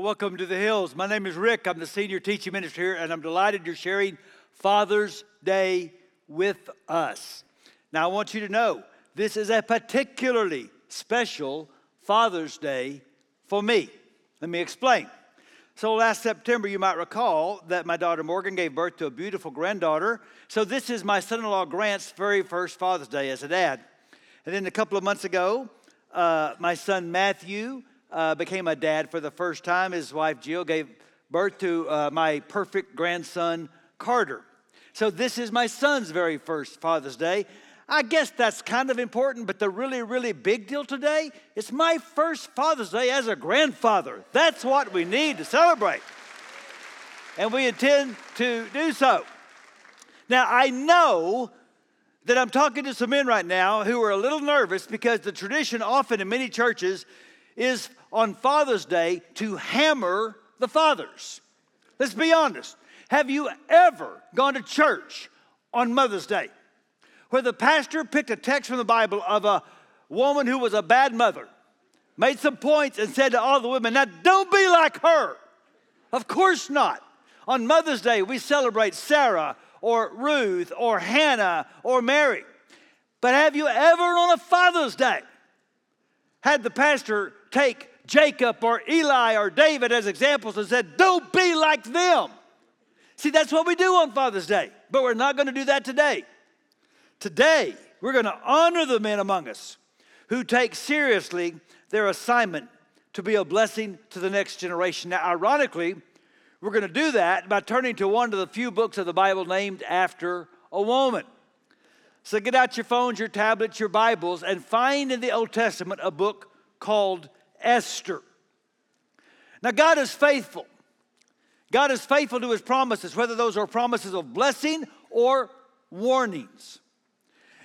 Welcome to the Hills. My name is Rick. I'm the senior teaching minister here, and I'm delighted you're sharing Father's Day with us. Now, I want you to know this is a particularly special Father's Day for me. Let me explain. So, last September, you might recall that my daughter Morgan gave birth to a beautiful granddaughter. So, this is my son in law Grant's very first Father's Day as a dad. And then a couple of months ago, uh, my son Matthew uh, became a dad for the first time. His wife Jill gave birth to uh, my perfect grandson Carter. So this is my son's very first Father's Day. I guess that's kind of important, but the really, really big deal today is my first Father's Day as a grandfather. That's what we need to celebrate. And we intend to do so. Now, I know that I'm talking to some men right now who are a little nervous because the tradition often in many churches is on Father's Day to hammer the fathers. Let's be honest. Have you ever gone to church on Mother's Day where the pastor picked a text from the Bible of a woman who was a bad mother, made some points, and said to all the women, Now don't be like her? Of course not. On Mother's Day, we celebrate Sarah or Ruth or Hannah or Mary. But have you ever on a Father's Day had the pastor take Jacob or Eli or David as examples and said, Don't be like them. See, that's what we do on Father's Day, but we're not going to do that today. Today, we're going to honor the men among us who take seriously their assignment to be a blessing to the next generation. Now, ironically, we're going to do that by turning to one of the few books of the Bible named after a woman. So get out your phones, your tablets, your Bibles, and find in the Old Testament a book called Esther. Now, God is faithful. God is faithful to his promises, whether those are promises of blessing or warnings.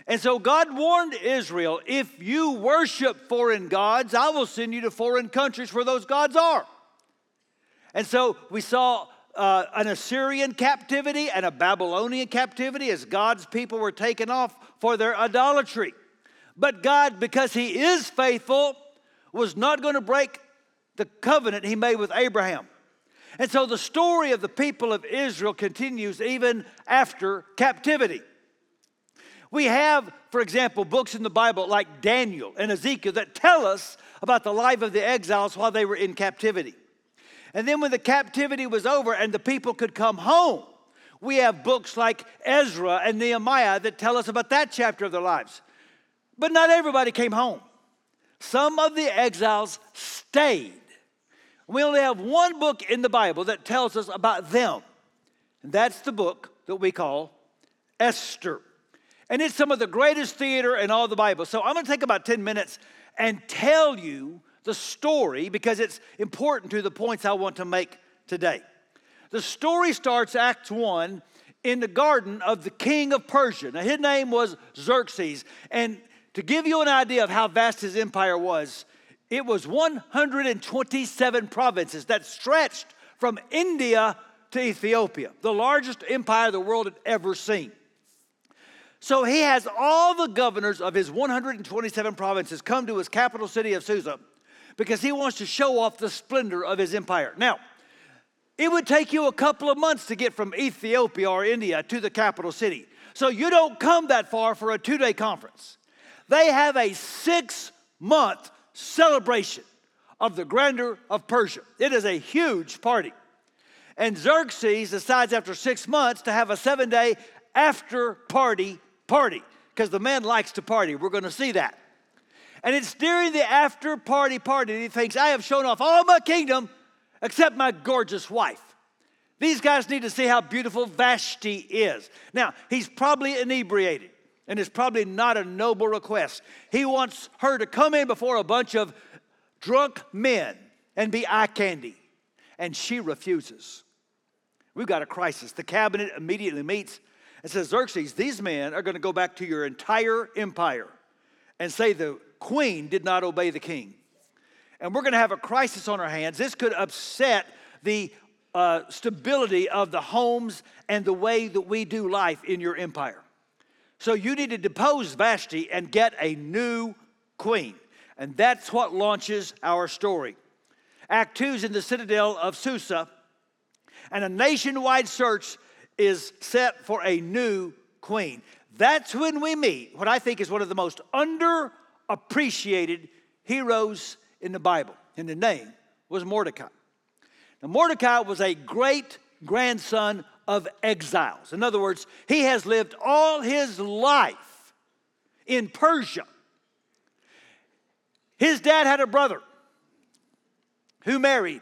And so God warned Israel if you worship foreign gods, I will send you to foreign countries where those gods are. And so we saw uh, an Assyrian captivity and a Babylonian captivity as God's people were taken off for their idolatry. But God, because He is faithful, was not going to break the covenant he made with Abraham. And so the story of the people of Israel continues even after captivity. We have, for example, books in the Bible like Daniel and Ezekiel that tell us about the life of the exiles while they were in captivity. And then when the captivity was over and the people could come home, we have books like Ezra and Nehemiah that tell us about that chapter of their lives. But not everybody came home. Some of the exiles stayed. We only have one book in the Bible that tells us about them, and that's the book that we call Esther. And it's some of the greatest theater in all the Bible. So I'm going to take about 10 minutes and tell you the story because it's important to the points I want to make today. The story starts, Acts 1, in the garden of the king of Persia. Now, his name was Xerxes, and to give you an idea of how vast his empire was, it was 127 provinces that stretched from India to Ethiopia, the largest empire the world had ever seen. So he has all the governors of his 127 provinces come to his capital city of Susa because he wants to show off the splendor of his empire. Now, it would take you a couple of months to get from Ethiopia or India to the capital city. So you don't come that far for a two day conference. They have a six month celebration of the grandeur of Persia. It is a huge party. And Xerxes decides after six months to have a seven day after party party because the man likes to party. We're going to see that. And it's during the after party party that he thinks, I have shown off all my kingdom except my gorgeous wife. These guys need to see how beautiful Vashti is. Now, he's probably inebriated and it's probably not a noble request. He wants her to come in before a bunch of drunk men and be eye candy, and she refuses. We've got a crisis. The cabinet immediately meets and says, Xerxes, these men are going to go back to your entire empire and say the queen did not obey the king. And we're going to have a crisis on our hands. This could upset the uh, stability of the homes and the way that we do life in your empire. So you need to depose Vashti and get a new queen. And that's what launches our story. Act 2 is in the citadel of Susa, and a nationwide search is set for a new queen. That's when we meet what I think is one of the most underappreciated heroes in the Bible. And the name was Mordecai. Now, Mordecai was a great grandson of exiles. In other words, he has lived all his life in Persia. His dad had a brother who married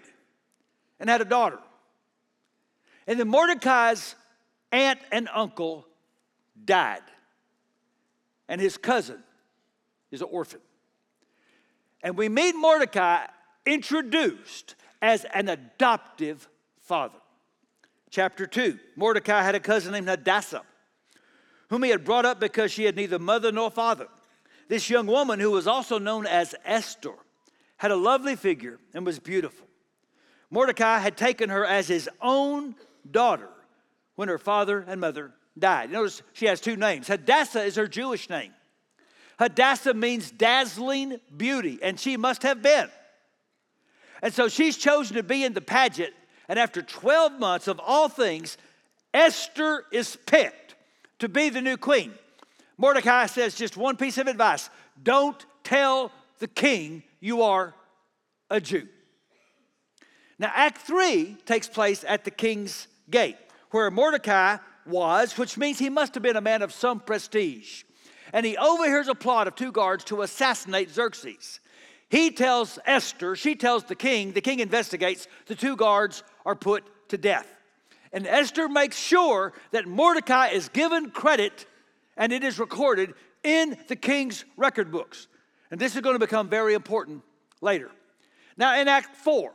and had a daughter. And then Mordecai's aunt and uncle died, and his cousin is an orphan. And we meet Mordecai introduced as an adoptive father. Chapter 2 Mordecai had a cousin named Hadassah, whom he had brought up because she had neither mother nor father. This young woman, who was also known as Esther, had a lovely figure and was beautiful. Mordecai had taken her as his own daughter when her father and mother died. Notice she has two names. Hadassah is her Jewish name. Hadassah means dazzling beauty, and she must have been. And so she's chosen to be in the pageant, and after 12 months of all things, Esther is picked to be the new queen. Mordecai says just one piece of advice don't tell the king you are a Jew. Now, Act 3 takes place at the king's gate, where Mordecai was, which means he must have been a man of some prestige and he overhears a plot of two guards to assassinate Xerxes. He tells Esther, she tells the king, the king investigates, the two guards are put to death. And Esther makes sure that Mordecai is given credit and it is recorded in the king's record books. And this is going to become very important later. Now, in Act 4,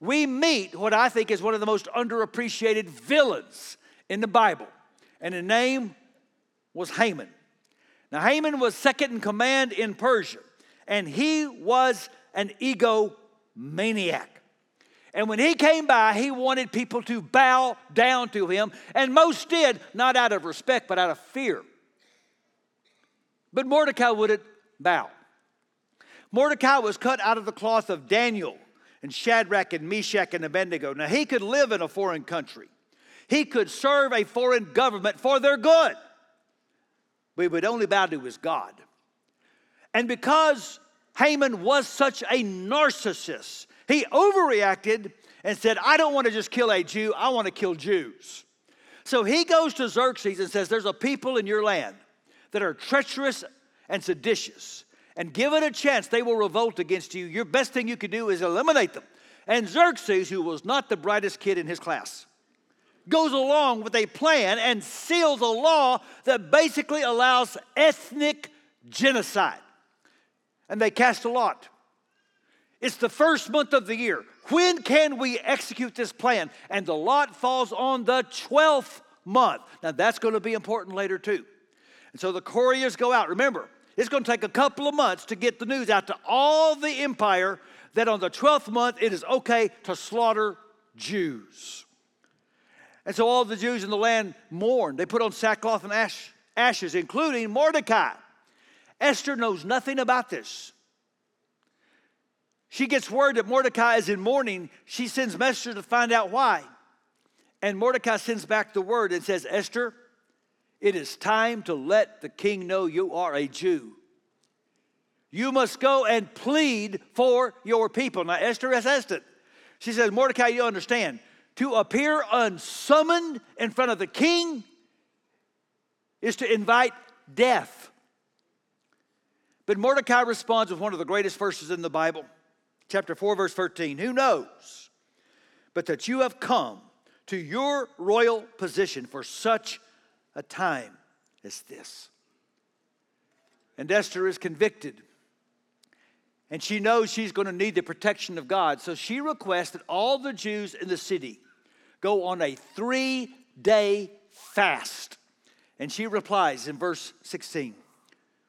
we meet what I think is one of the most underappreciated villains in the Bible, and the name was Haman. Now, Haman was second in command in Persia, and he was an egomaniac. And when he came by, he wanted people to bow down to him, and most did, not out of respect, but out of fear. But Mordecai wouldn't bow. Mordecai was cut out of the cloth of Daniel and Shadrach and Meshach and Abednego. Now, he could live in a foreign country, he could serve a foreign government for their good we would only bow to his God. And because Haman was such a narcissist, he overreacted and said, I don't want to just kill a Jew, I want to kill Jews. So he goes to Xerxes and says, There's a people in your land that are treacherous and seditious. And given a chance, they will revolt against you. Your best thing you can do is eliminate them. And Xerxes, who was not the brightest kid in his class, goes along with a plan and seals a law that basically allows ethnic genocide. And they cast a lot. It's the first month of the year. When can we execute this plan? And the lot falls on the 12th month. Now, that's going to be important later, too. And so the couriers go out. Remember, it's going to take a couple of months to get the news out to all the empire that on the 12th month it is okay to slaughter Jews. And so all the Jews in the land mourned. They put on sackcloth and ash, ashes, including Mordecai. Esther knows nothing about this. She gets word that Mordecai is in mourning. She sends messengers to find out why. And Mordecai sends back the word and says, Esther, it is time to let the king know you are a Jew. You must go and plead for your people. Now, Esther has asked it. She says, Mordecai, you understand to appear unsummoned in front of the king is to invite death. But Mordecai responds with one of the greatest verses in the Bible, chapter 4, verse 13. Who knows but that you have come to your royal position for such a time as this? And Esther is convicted and she knows she's going to need the protection of God. So she requests that all the Jews in the city go on a three day fast. And she replies in verse 16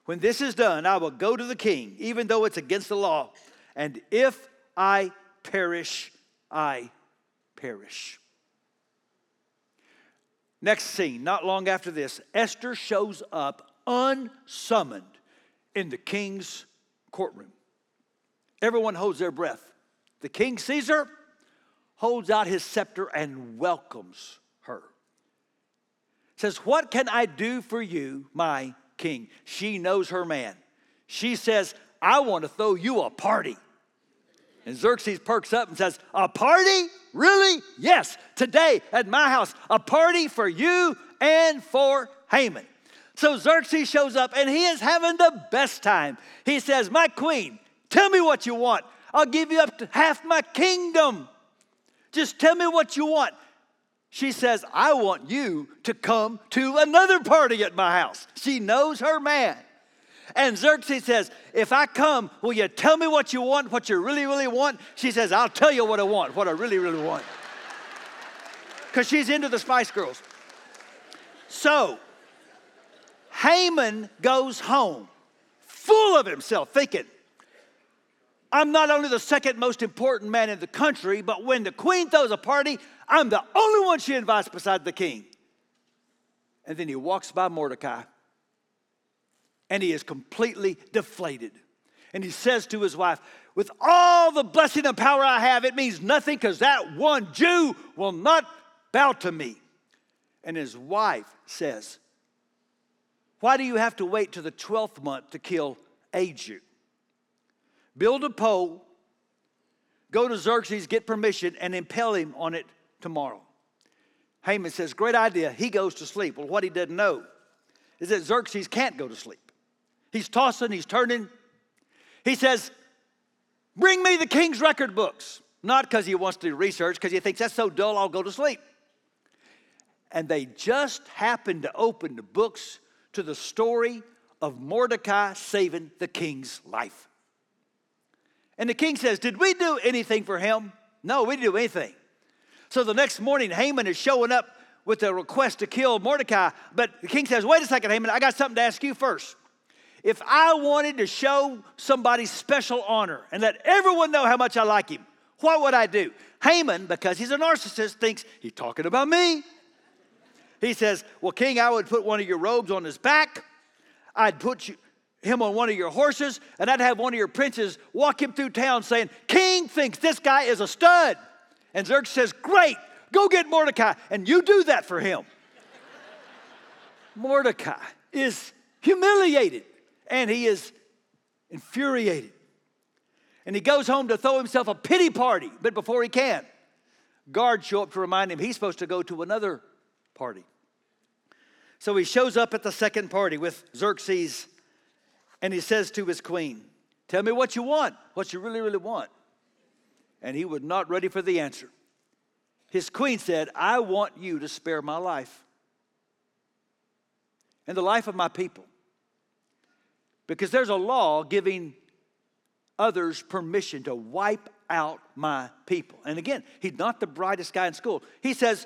When this is done, I will go to the king, even though it's against the law. And if I perish, I perish. Next scene, not long after this, Esther shows up unsummoned in the king's courtroom. Everyone holds their breath The king sees her, holds out his scepter, and welcomes her. Says, What can I do for you, my king? She knows her man. She says, I want to throw you a party. And Xerxes perks up and says, A party? Really? Yes, today at my house, a party for you and for Haman. So Xerxes shows up and he is having the best time. He says, My queen, tell me what you want. I'll give you up to half my kingdom. Just tell me what you want. She says, I want you to come to another party at my house. She knows her man. And Xerxes says, If I come, will you tell me what you want, what you really, really want? She says, I'll tell you what I want, what I really, really want. Because she's into the Spice Girls. So, Haman goes home full of himself, thinking, I'm not only the second most important man in the country, but when the queen throws a party, I'm the only one she invites beside the king. And then he walks by Mordecai and he is completely deflated. And he says to his wife, With all the blessing and power I have, it means nothing because that one Jew will not bow to me. And his wife says, Why do you have to wait to the 12th month to kill a Jew? Build a pole, go to Xerxes, get permission, and impale him on it tomorrow. Haman says, Great idea. He goes to sleep. Well, what he doesn't know is that Xerxes can't go to sleep. He's tossing, he's turning. He says, Bring me the king's record books. Not because he wants to do research, because he thinks that's so dull, I'll go to sleep. And they just happened to open the books to the story of Mordecai saving the king's life. And the king says, Did we do anything for him? No, we didn't do anything. So the next morning, Haman is showing up with a request to kill Mordecai. But the king says, Wait a second, Haman, I got something to ask you first. If I wanted to show somebody special honor and let everyone know how much I like him, what would I do? Haman, because he's a narcissist, thinks he's talking about me. He says, Well, King, I would put one of your robes on his back. I'd put you, him on one of your horses, and I'd have one of your princes walk him through town saying, King thinks this guy is a stud. And Xerxes says, Great, go get Mordecai, and you do that for him. Mordecai is humiliated and he is infuriated. And he goes home to throw himself a pity party, but before he can, guards show up to remind him he's supposed to go to another party. So he shows up at the second party with Xerxes and he says to his queen, Tell me what you want, what you really, really want. And he was not ready for the answer. His queen said, I want you to spare my life and the life of my people. Because there's a law giving others permission to wipe out my people. And again, he's not the brightest guy in school. He says,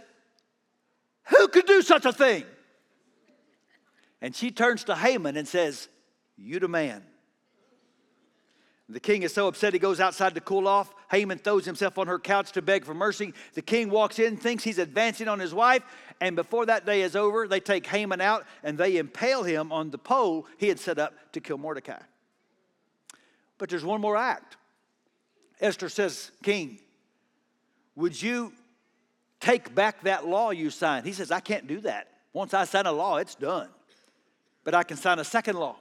Who could do such a thing? And she turns to Haman and says, You the man. The king is so upset he goes outside to cool off. Haman throws himself on her couch to beg for mercy. The king walks in, thinks he's advancing on his wife, and before that day is over, they take Haman out and they impale him on the pole he had set up to kill Mordecai. But there's one more act. Esther says, King, would you take back that law you signed? He says, I can't do that. Once I sign a law, it's done. But I can sign a second law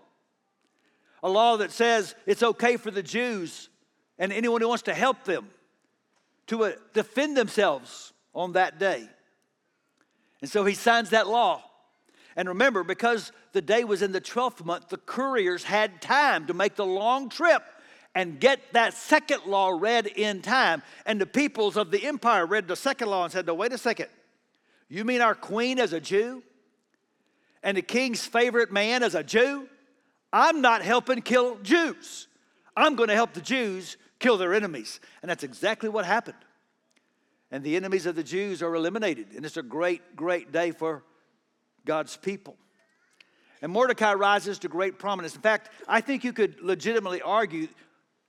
a law that says it's okay for the Jews and anyone who wants to help them to uh, defend themselves on that day. And so he signs that law. And remember, because the day was in the 12th month, the couriers had time to make the long trip and get that second law read in time. And the peoples of the empire read the second law and said, No, wait a second. You mean our queen is a Jew? And the king's favorite man is a Jew? I'm not helping kill Jews. I'm going to help the Jews kill their enemies. And that's exactly what happened. And the enemies of the Jews are eliminated. And it's a great, great day for God's people. And Mordecai rises to great prominence. In fact, I think you could legitimately argue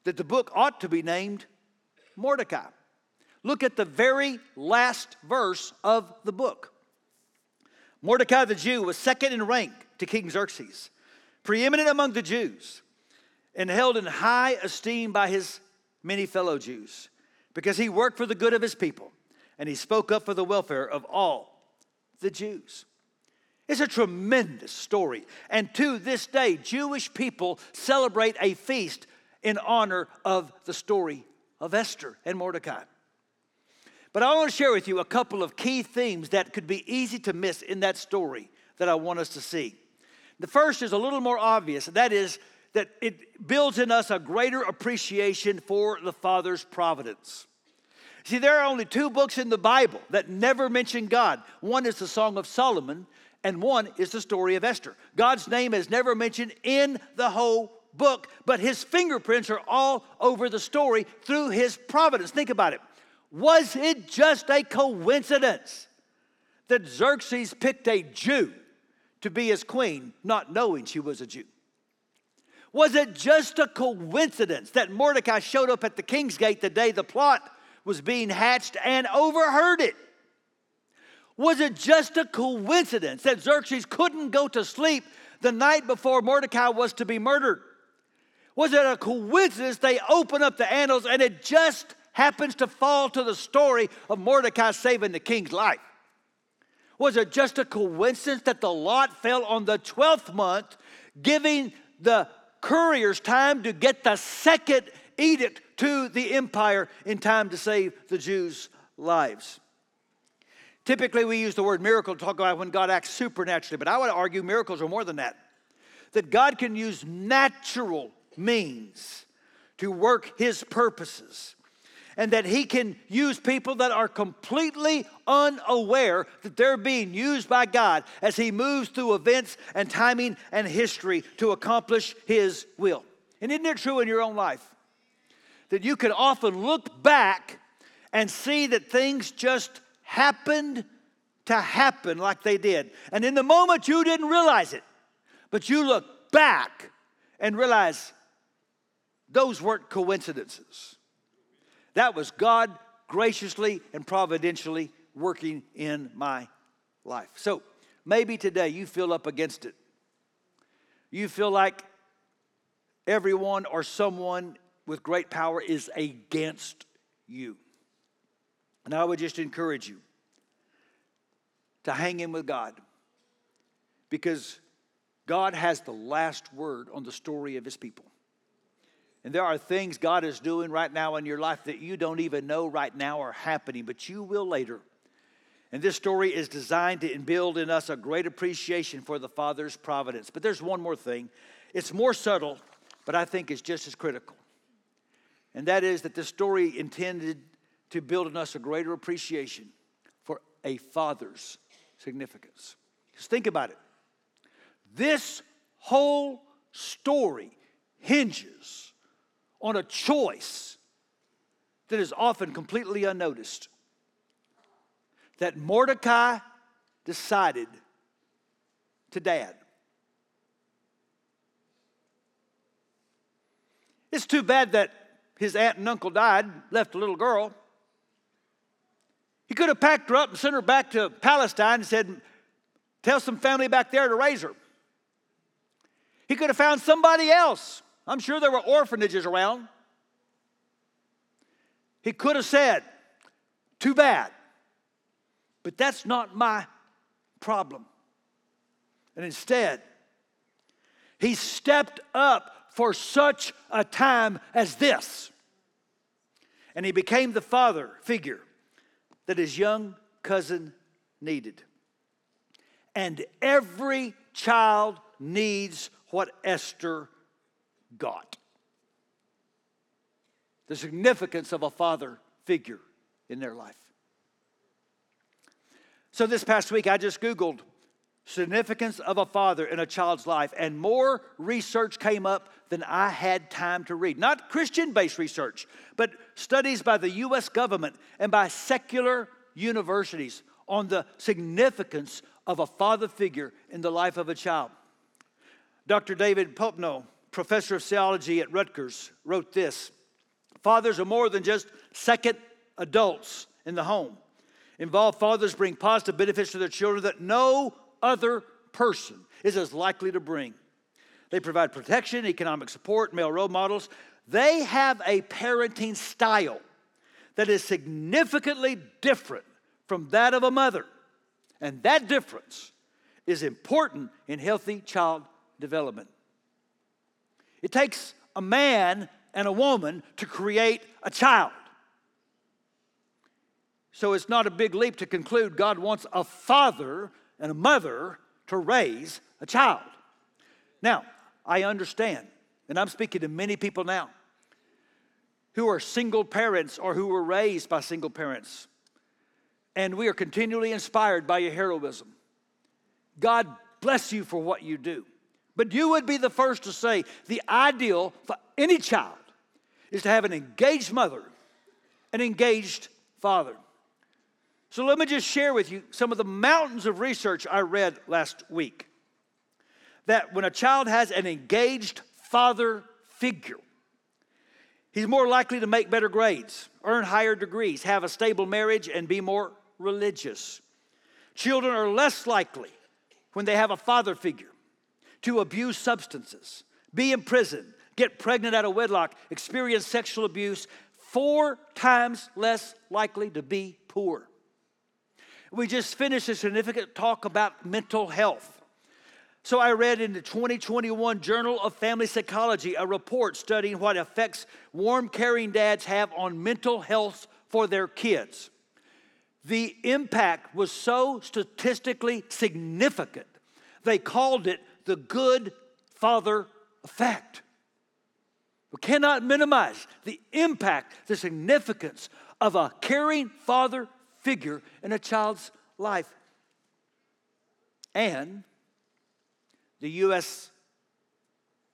that the book ought to be named Mordecai. Look at the very last verse of the book. Mordecai the Jew was second in rank to King Xerxes preeminent among the Jews, and held in high esteem by his many fellow Jews. because he worked for the good of his people and he spoke up for the welfare of all the Jews. It's a tremendous story. And to this day, Jewish people celebrate a feast in honor of the story of Esther and Mordecai. But I want to share with you a couple of key themes that could be easy to miss in that story that I want us to see. The first is a little more obvious, that is that it builds in us a greater appreciation for the Father's providence. See, there are only two books in the Bible that never mention God. One is the Song of Solomon, and one is the story of Esther. God's name is never mentioned in the whole book, but his fingerprints are all over the story through his providence. Think about it. Was it just a coincidence that Xerxes picked a Jew to be his queen, not knowing she was a Jew? Was it just a coincidence that Mordecai showed up at the king's gate the day the plot was being hatched and overheard it? Was it just a coincidence that Xerxes couldn't go to sleep the night before Mordecai was to be murdered? Was it a coincidence they open up the annals and it just happens to fall to the story of Mordecai saving the king's life? Was it just a coincidence that the lot fell on the 12th month, giving the couriers time to get the second edict to the empire in time to save the Jews' lives? Typically, we use the word miracle to talk about when God acts supernaturally, but I would argue miracles are more than that. That God can use natural means to work his purposes and that he can use people that are completely unaware that they're being used by God as he moves through events and timing and history to accomplish his will. And isn't it true in your own life that you can often look back and see that things just happened to happen like they did? And in the moment you didn't realize it, but you look back and realize those weren't coincidences. That was God graciously and providentially working in my life. So maybe today you feel up against it. You feel like everyone or someone with great power is against you. And I would just encourage you to hang in with God because God has the last word on the story of his people. And there are things God is doing right now in your life that you don't even know right now are happening, but you will later. And this story is designed to build in us a great appreciation for the Father's providence. But there's one more thing. It's more subtle, but I think it's just as critical. And that is that this story intended to build in us a greater appreciation for a father's significance. Just think about it. This whole story hinges on a choice that is often completely unnoticed. That Mordecai decided to dad. It's too bad that his aunt and uncle died, left a little girl. He could have packed her up and sent her back to Palestine and said, Tell some family back there to raise her. He could have found somebody else I'm sure there were orphanages around. He could have said, Too bad. But that's not my problem. And instead, he stepped up for such a time as this. And he became the father figure that his young cousin needed. And every child needs what Esther got. The significance of a father figure in their life. So this past week, I just Googled significance of a father in a child's life, and more research came up than I had time to read. Not Christian based research, but studies by the US government and by secular universities on the significance of a father figure in the life of a child. Dr. David Popenoe professor of theology at Rutgers, wrote this Fathers are more than just second adults in the home. Involved fathers bring positive benefits to their children that no other person is as likely to bring. They provide protection, economic support, male role models. They have a parenting style that is significantly different from that of a mother. And that difference is important in healthy child development. It takes a man and a woman to create a child. So it's not a big leap to conclude God wants a father and a mother to raise a child. Now, I understand, and I'm speaking to many people now who are single parents or who were raised by single parents. And we are continually inspired by your heroism. God bless you for what you do. But you would be the first to say the ideal for any child is to have an engaged mother, an engaged father. So let me just share with you some of the mountains of research I read last week. That when a child has an engaged father figure, he's more likely to make better grades, earn higher degrees, have a stable marriage, and be more religious. Children are less likely, when they have a father figure, to abuse substances, be in prison, get pregnant out of wedlock, experience sexual abuse, four times less likely to be poor. We just finished a significant talk about mental health. So I read in the 2021 Journal of Family Psychology a report studying what effects warm, caring dads have on mental health for their kids. The impact was so statistically significant, they called it the good father effect. We cannot minimize the impact, the significance of a caring father figure in a child's life. And the U.S.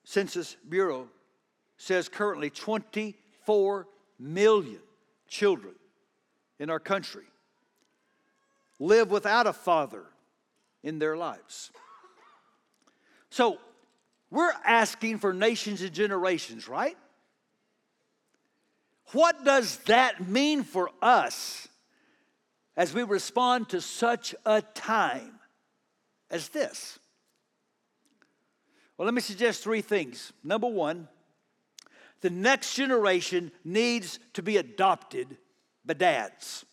Census Bureau says currently 24 million children in our country live without a father in their lives. So we're asking for nations and generations, right? What does that mean for us as we respond to such a time as this? Well, let me suggest three things. Number one, the next generation needs to be adopted by dads.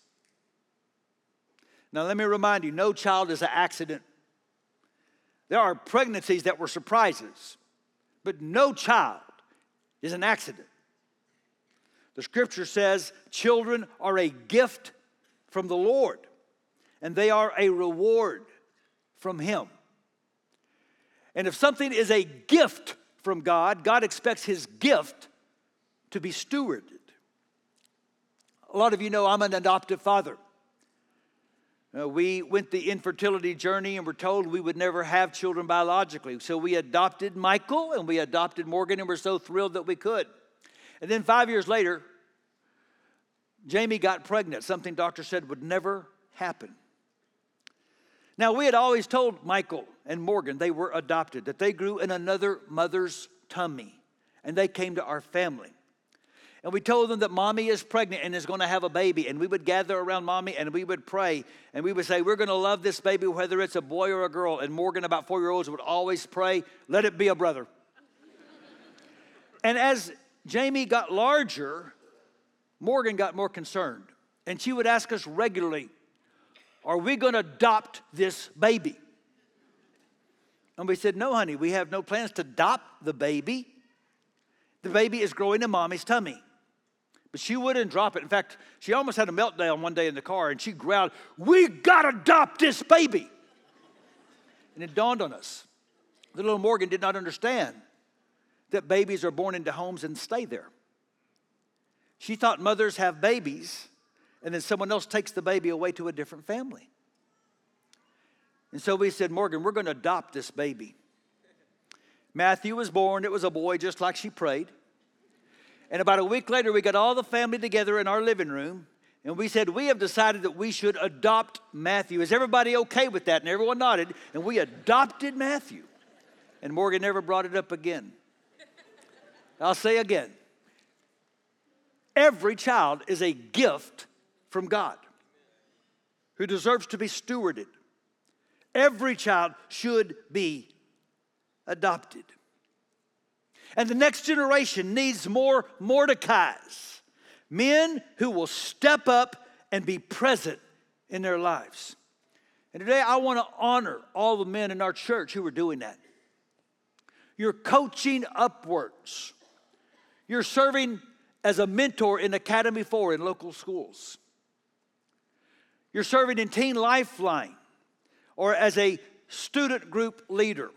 Now, let me remind you no child is an accident. There are pregnancies that were surprises, but no child is an accident. The scripture says children are a gift from the Lord, and they are a reward from Him. And if something is a gift from God, God expects His gift to be stewarded. A lot of you know I'm an adoptive father. Uh, we went the infertility journey and were told we would never have children biologically. So we adopted Michael and we adopted Morgan, and we're so thrilled that we could. And then five years later, Jamie got pregnant, something doctor said would never happen. Now, we had always told Michael and Morgan they were adopted, that they grew in another mother's tummy, and they came to our family. And we told them that mommy is pregnant and is going to have a baby. And we would gather around mommy and we would pray. And we would say, We're going to love this baby, whether it's a boy or a girl. And Morgan, about four year olds, would always pray, Let it be a brother. and as Jamie got larger, Morgan got more concerned. And she would ask us regularly, Are we going to adopt this baby? And we said, No, honey, we have no plans to adopt the baby. The baby is growing in mommy's tummy. But she wouldn't drop it. In fact, she almost had a meltdown one day in the car and she growled, We gotta adopt this baby. And it dawned on us. The little Morgan did not understand that babies are born into homes and stay there. She thought mothers have babies and then someone else takes the baby away to a different family. And so we said, Morgan, we're gonna adopt this baby. Matthew was born, it was a boy just like she prayed. And about a week later, we got all the family together in our living room and we said, We have decided that we should adopt Matthew. Is everybody okay with that? And everyone nodded, and we adopted Matthew. And Morgan never brought it up again. I'll say again every child is a gift from God who deserves to be stewarded. Every child should be adopted. And the next generation needs more Mordecais, Men who will step up and be present in their lives. And today I want to honor all the men in our church who are doing that. You're coaching upwards. You're serving as a mentor in Academy 4 in local schools. You're serving in Teen Lifeline or as a student group leader.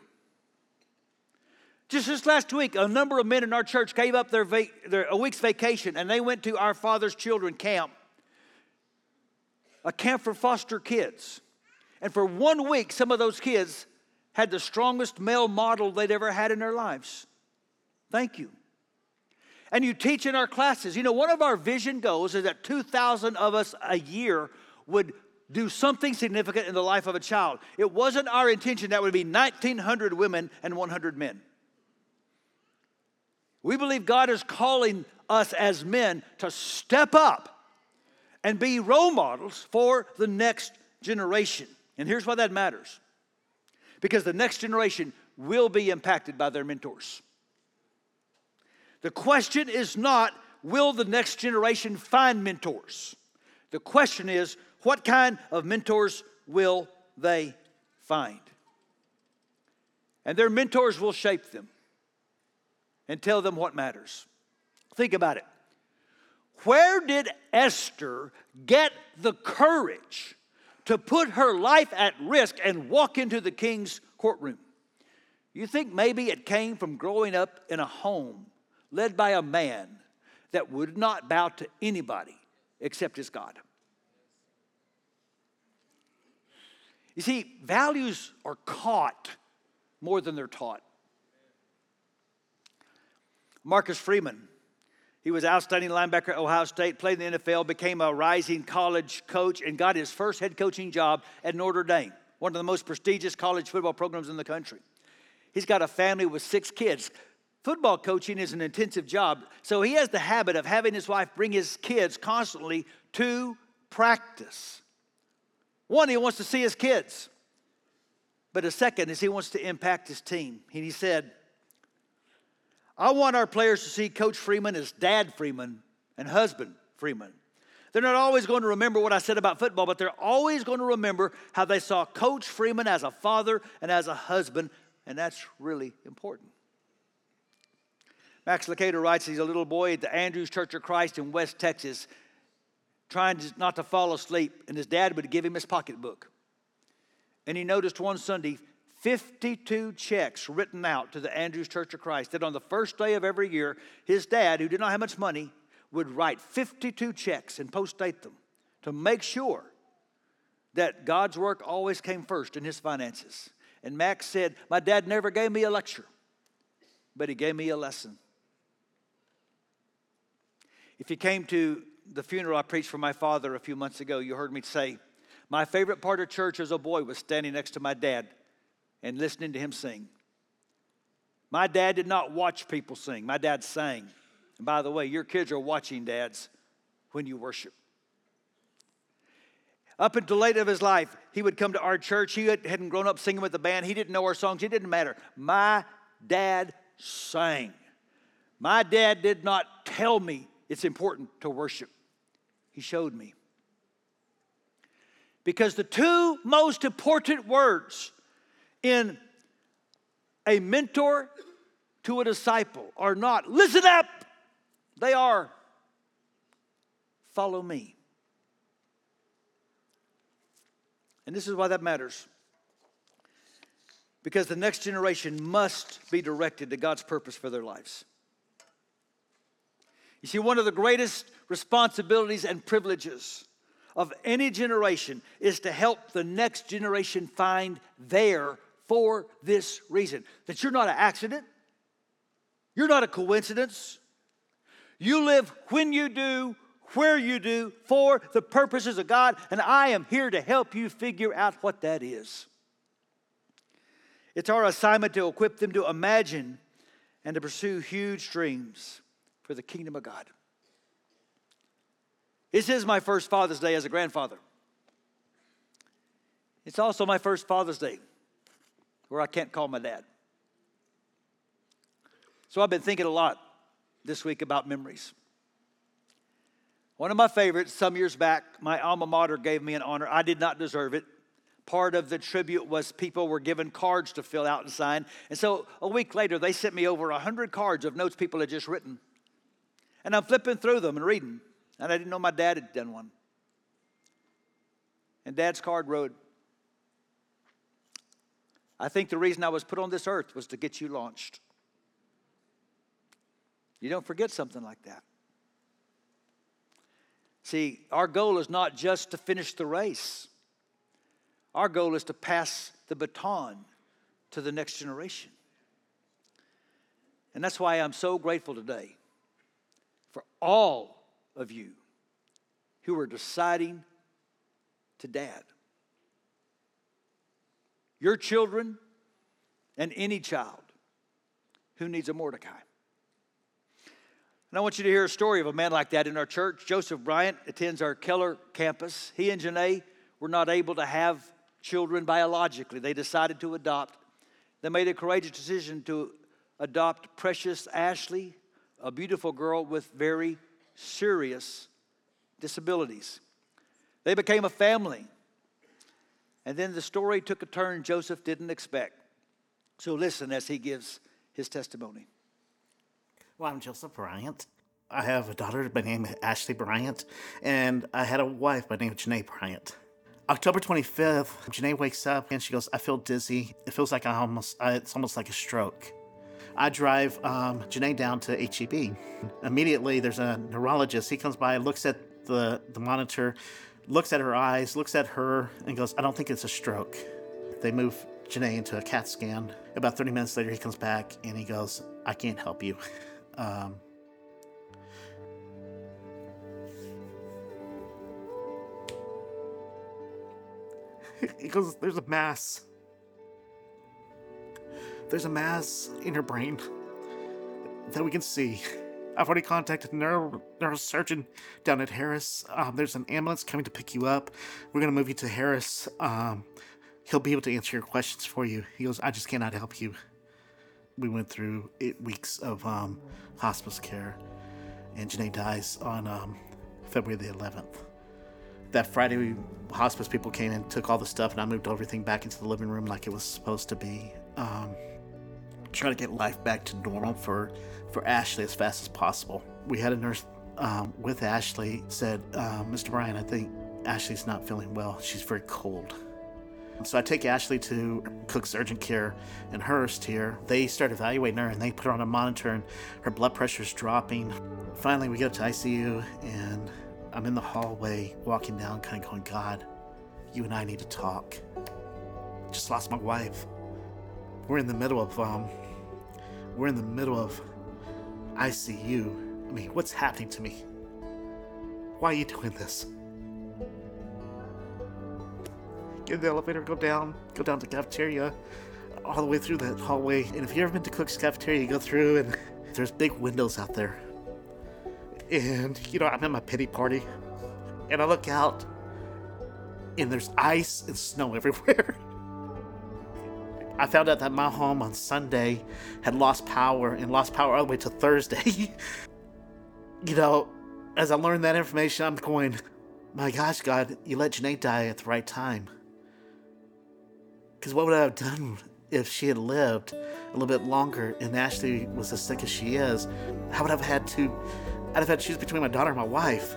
Just this last week, a number of men in our church gave up their, va- their a week's vacation and they went to our Father's Children camp, a camp for foster kids. And for one week, some of those kids had the strongest male model they'd ever had in their lives. Thank you. And you teach in our classes. You know, one of our vision goals is that 2,000 of us a year would do something significant in the life of a child. It wasn't our intention that would be 1,900 women and 100 men. We believe God is calling us as men to step up and be role models for the next generation. And here's why that matters because the next generation will be impacted by their mentors. The question is not, will the next generation find mentors? The question is, what kind of mentors will they find? And their mentors will shape them and tell them what matters. Think about it. Where did Esther get the courage to put her life at risk and walk into the king's courtroom? You think maybe it came from growing up in a home led by a man that would not bow to anybody except his God? You see, values are caught more than they're taught. Marcus Freeman, he was outstanding linebacker at Ohio State, played in the NFL, became a rising college coach, and got his first head coaching job at Notre Dame, one of the most prestigious college football programs in the country. He's got a family with six kids. Football coaching is an intensive job, so he has the habit of having his wife bring his kids constantly to practice. One, he wants to see his kids, but a second is he wants to impact his team. And he said, I want our players to see Coach Freeman as Dad Freeman and husband Freeman. They're not always going to remember what I said about football, but they're always going to remember how they saw Coach Freeman as a father and as a husband, and that's really important. Max Lucado writes he's a little boy at the Andrews Church of Christ in West Texas, trying not to fall asleep, and his dad would give him his pocketbook. And he noticed one Sunday 52 checks written out to the Andrews Church of Christ that on the first day of every year, his dad, who did not have much money, would write 52 checks and post date them to make sure that God's work always came first in his finances. And Max said, My dad never gave me a lecture, but he gave me a lesson. If you came to the funeral I preached for my father a few months ago, you heard me say, My favorite part of church as a boy was standing next to my dad and listening to him sing. My dad did not watch people sing, my dad sang. And by the way, your kids are watching dads when you worship. Up until late of his life, he would come to our church. He hadn't grown up singing with the band. He didn't know our songs. It didn't matter. My dad sang. My dad did not tell me it's important to worship. He showed me. Because the two most important words in a mentor to a disciple are not listen up, they are follow me. And this is why that matters. Because the next generation must be directed to God's purpose for their lives. You see, one of the greatest responsibilities and privileges of any generation is to help the next generation find their for this reason that you're not an accident, you're not a coincidence. You live when you do, where you do, for the purposes of God, and I am here to help you figure out what that is. It's our assignment to equip them to imagine and to pursue huge dreams for the kingdom of God. This is my first Father's Day as a grandfather. It's also my first Father's Day where I can't call my dad. So I've been thinking a lot this week about memories. One of my favorites, some years back, my alma mater gave me an honor. I did not deserve it. Part of the tribute was people were given cards to fill out and sign. And so a week later, they sent me over 100 cards of notes people had just written. And I'm flipping through them and reading. And I didn't know my dad had done one. And dad's card wrote, I think the reason I was put on this earth was to get you launched. You don't forget something like that. See, our goal is not just to finish the race, our goal is to pass the baton to the next generation. And that's why I'm so grateful today for all of you who are deciding to dad. Your children and any child who needs a Mordecai. And I want you to hear a story of a man like that in our church. Joseph Bryant attends our Keller campus. He and Janae were not able to have children biologically. They decided to adopt. They made a courageous decision to adopt Precious Ashley, a beautiful girl with very serious disabilities. They became a family. And then the story took a turn Joseph didn't expect. So listen as he gives his testimony. Well, I'm Joseph Bryant. I have a daughter by name Ashley Bryant, and I had a wife by name Janae Bryant. October 25th, Janae wakes up and she goes, I feel dizzy. It feels like I almost, I, it's almost like a stroke. I drive um, Janae down to HEB. Immediately, there's a neurologist. He comes by, looks at the, the monitor, looks at her eyes, looks at her, and goes, I don't think it's a stroke. They move Janae into a CAT scan. About 30 minutes later, he comes back and he goes, I can't help you. Um, he goes, There's a mass. There's a mass in her brain that we can see. I've already contacted a neuro, neurosurgeon down at Harris. Um, there's an ambulance coming to pick you up. We're going to move you to Harris. Um, he'll be able to answer your questions for you. He goes, I just cannot help you. We went through eight weeks of um, hospice care, and Janae dies on um, February the 11th. That Friday, we, hospice people came and took all the stuff, and I moved everything back into the living room like it was supposed to be. Trying to get life back to normal for, for Ashley as fast as possible. We had a nurse um, with Ashley said, uh, Mr. Bryan, I think Ashley's not feeling well. She's very cold. So I take Ashley to Cook's urgent care in Hurst here. They start evaluating her and they put her on a monitor and her blood pressure is dropping. Finally, we go to ICU and I'm in the hallway walking down, kind of going, God, you and I need to talk. Just lost my wife. We're in the middle of, um, we're in the middle of ICU. I mean, what's happening to me? Why are you doing this? get in the elevator, go down, go down to cafeteria, all the way through that hallway. And if you've ever been to Cook's cafeteria, you go through and there's big windows out there. And, you know, I'm at my pity party. And I look out and there's ice and snow everywhere. I found out that my home on Sunday had lost power and lost power all the way to Thursday. you know, as I learned that information, I'm going, my gosh, God, you let Janae die at the right time. Because what would I have done if she had lived a little bit longer and Ashley was as sick as she is? How would I have had to? I'd have had to choose between my daughter and my wife.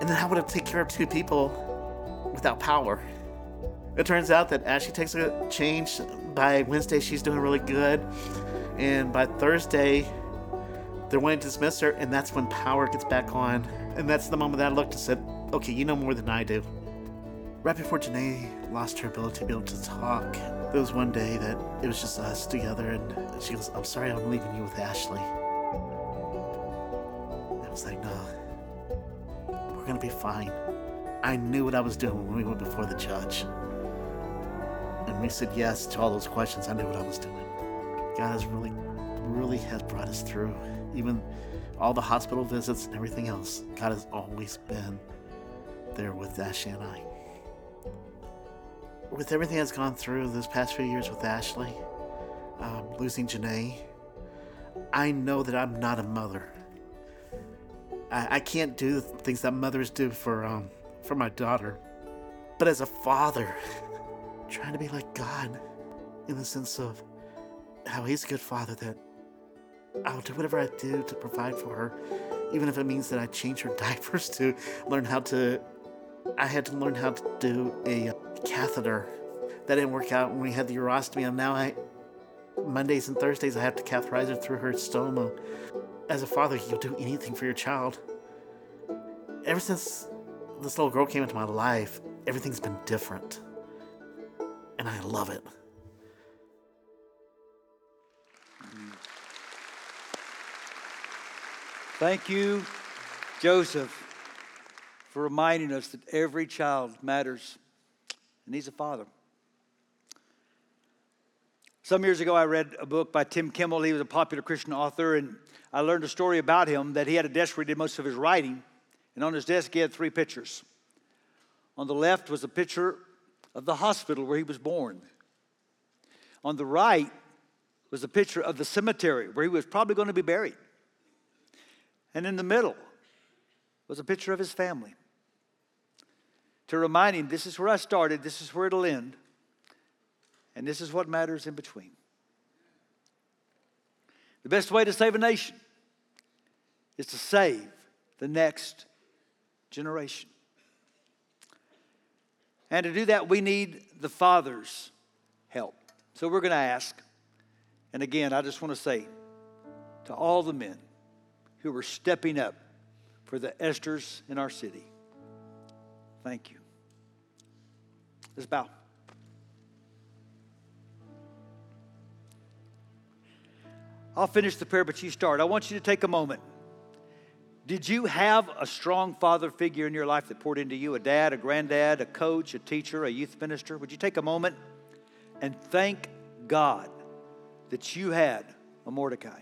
And then how would I take care of two people without power? It turns out that Ashley takes a change. By Wednesday, she's doing really good. And by Thursday, they're wanting to dismiss her, and that's when power gets back on. And that's the moment that I looked and said, okay, you know more than I do. Right before Janae lost her ability to be able to talk, there was one day that it was just us together, and she goes, I'm sorry I'm leaving you with Ashley. I was like, no, we're gonna be fine. I knew what I was doing when we went before the judge. And we said yes to all those questions. I knew what I was doing. God has really, really has brought us through. Even all the hospital visits and everything else. God has always been there with Ashley and I with everything that's gone through this past few years with Ashley, um, losing Janae, I know that I'm not a mother. I, I can't do the things that mothers do for um for my daughter. But as a father, trying to be like God in the sense of how he's a good father that I'll do whatever I do to provide for her, even if it means that I change her diapers to learn how to. I had to learn how to do a catheter. That didn't work out when we had the urostomy, and now I Mondays and Thursdays I have to catheterize her through her stoma. As a father, you'll do anything for your child. Ever since this little girl came into my life, everything's been different. And I love it. Thank you, Joseph, for reminding us that every child matters and he's a father. Some years ago, I read a book by Tim Kimmel. He was a popular Christian author, and I learned a story about him that he had a desk where he did most of his writing, and on his desk, he had three pictures. On the left was a picture of the hospital where he was born. On the right was a picture of the cemetery where he was probably going to be buried. And in the middle was a picture of his family to remind him this is where I started, this is where it'll end, and this is what matters in between. The best way to save a nation is to save the next generation. And to do that, we need the Father's help. So we're going to ask, and again, I just want to say to all the men who are stepping up for the Esthers in our city, thank you. Let's bow. I'll finish the prayer, but you start. I want you to take a moment. Did you have a strong father figure in your life that poured into you? A dad, a granddad, a coach, a teacher, a youth minister? Would you take a moment and thank God that you had a Mordecai?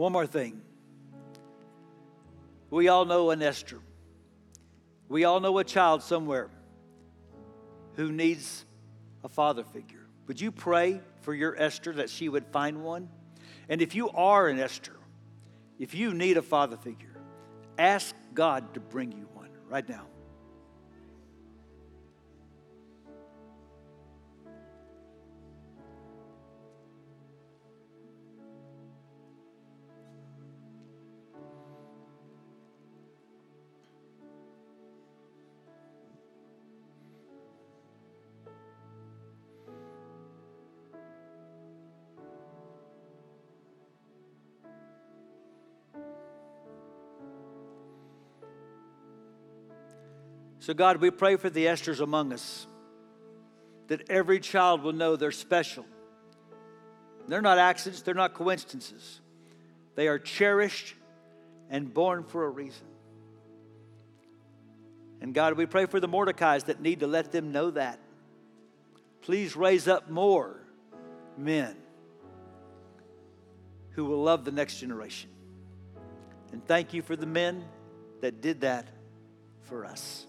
One more thing. We all know an Esther. We all know a child somewhere who needs a father figure. Would you pray for your Esther that she would find one? And if you are an Esther, if you need a father figure, ask God to bring you one right now. So, God, we pray for the Esthers among us, that every child will know they're special. They're not accidents, they're not coincidences. They are cherished and born for a reason. And God, we pray for the Mordecais that need to let them know that. Please raise up more men who will love the next generation. And thank you for the men that did that for us.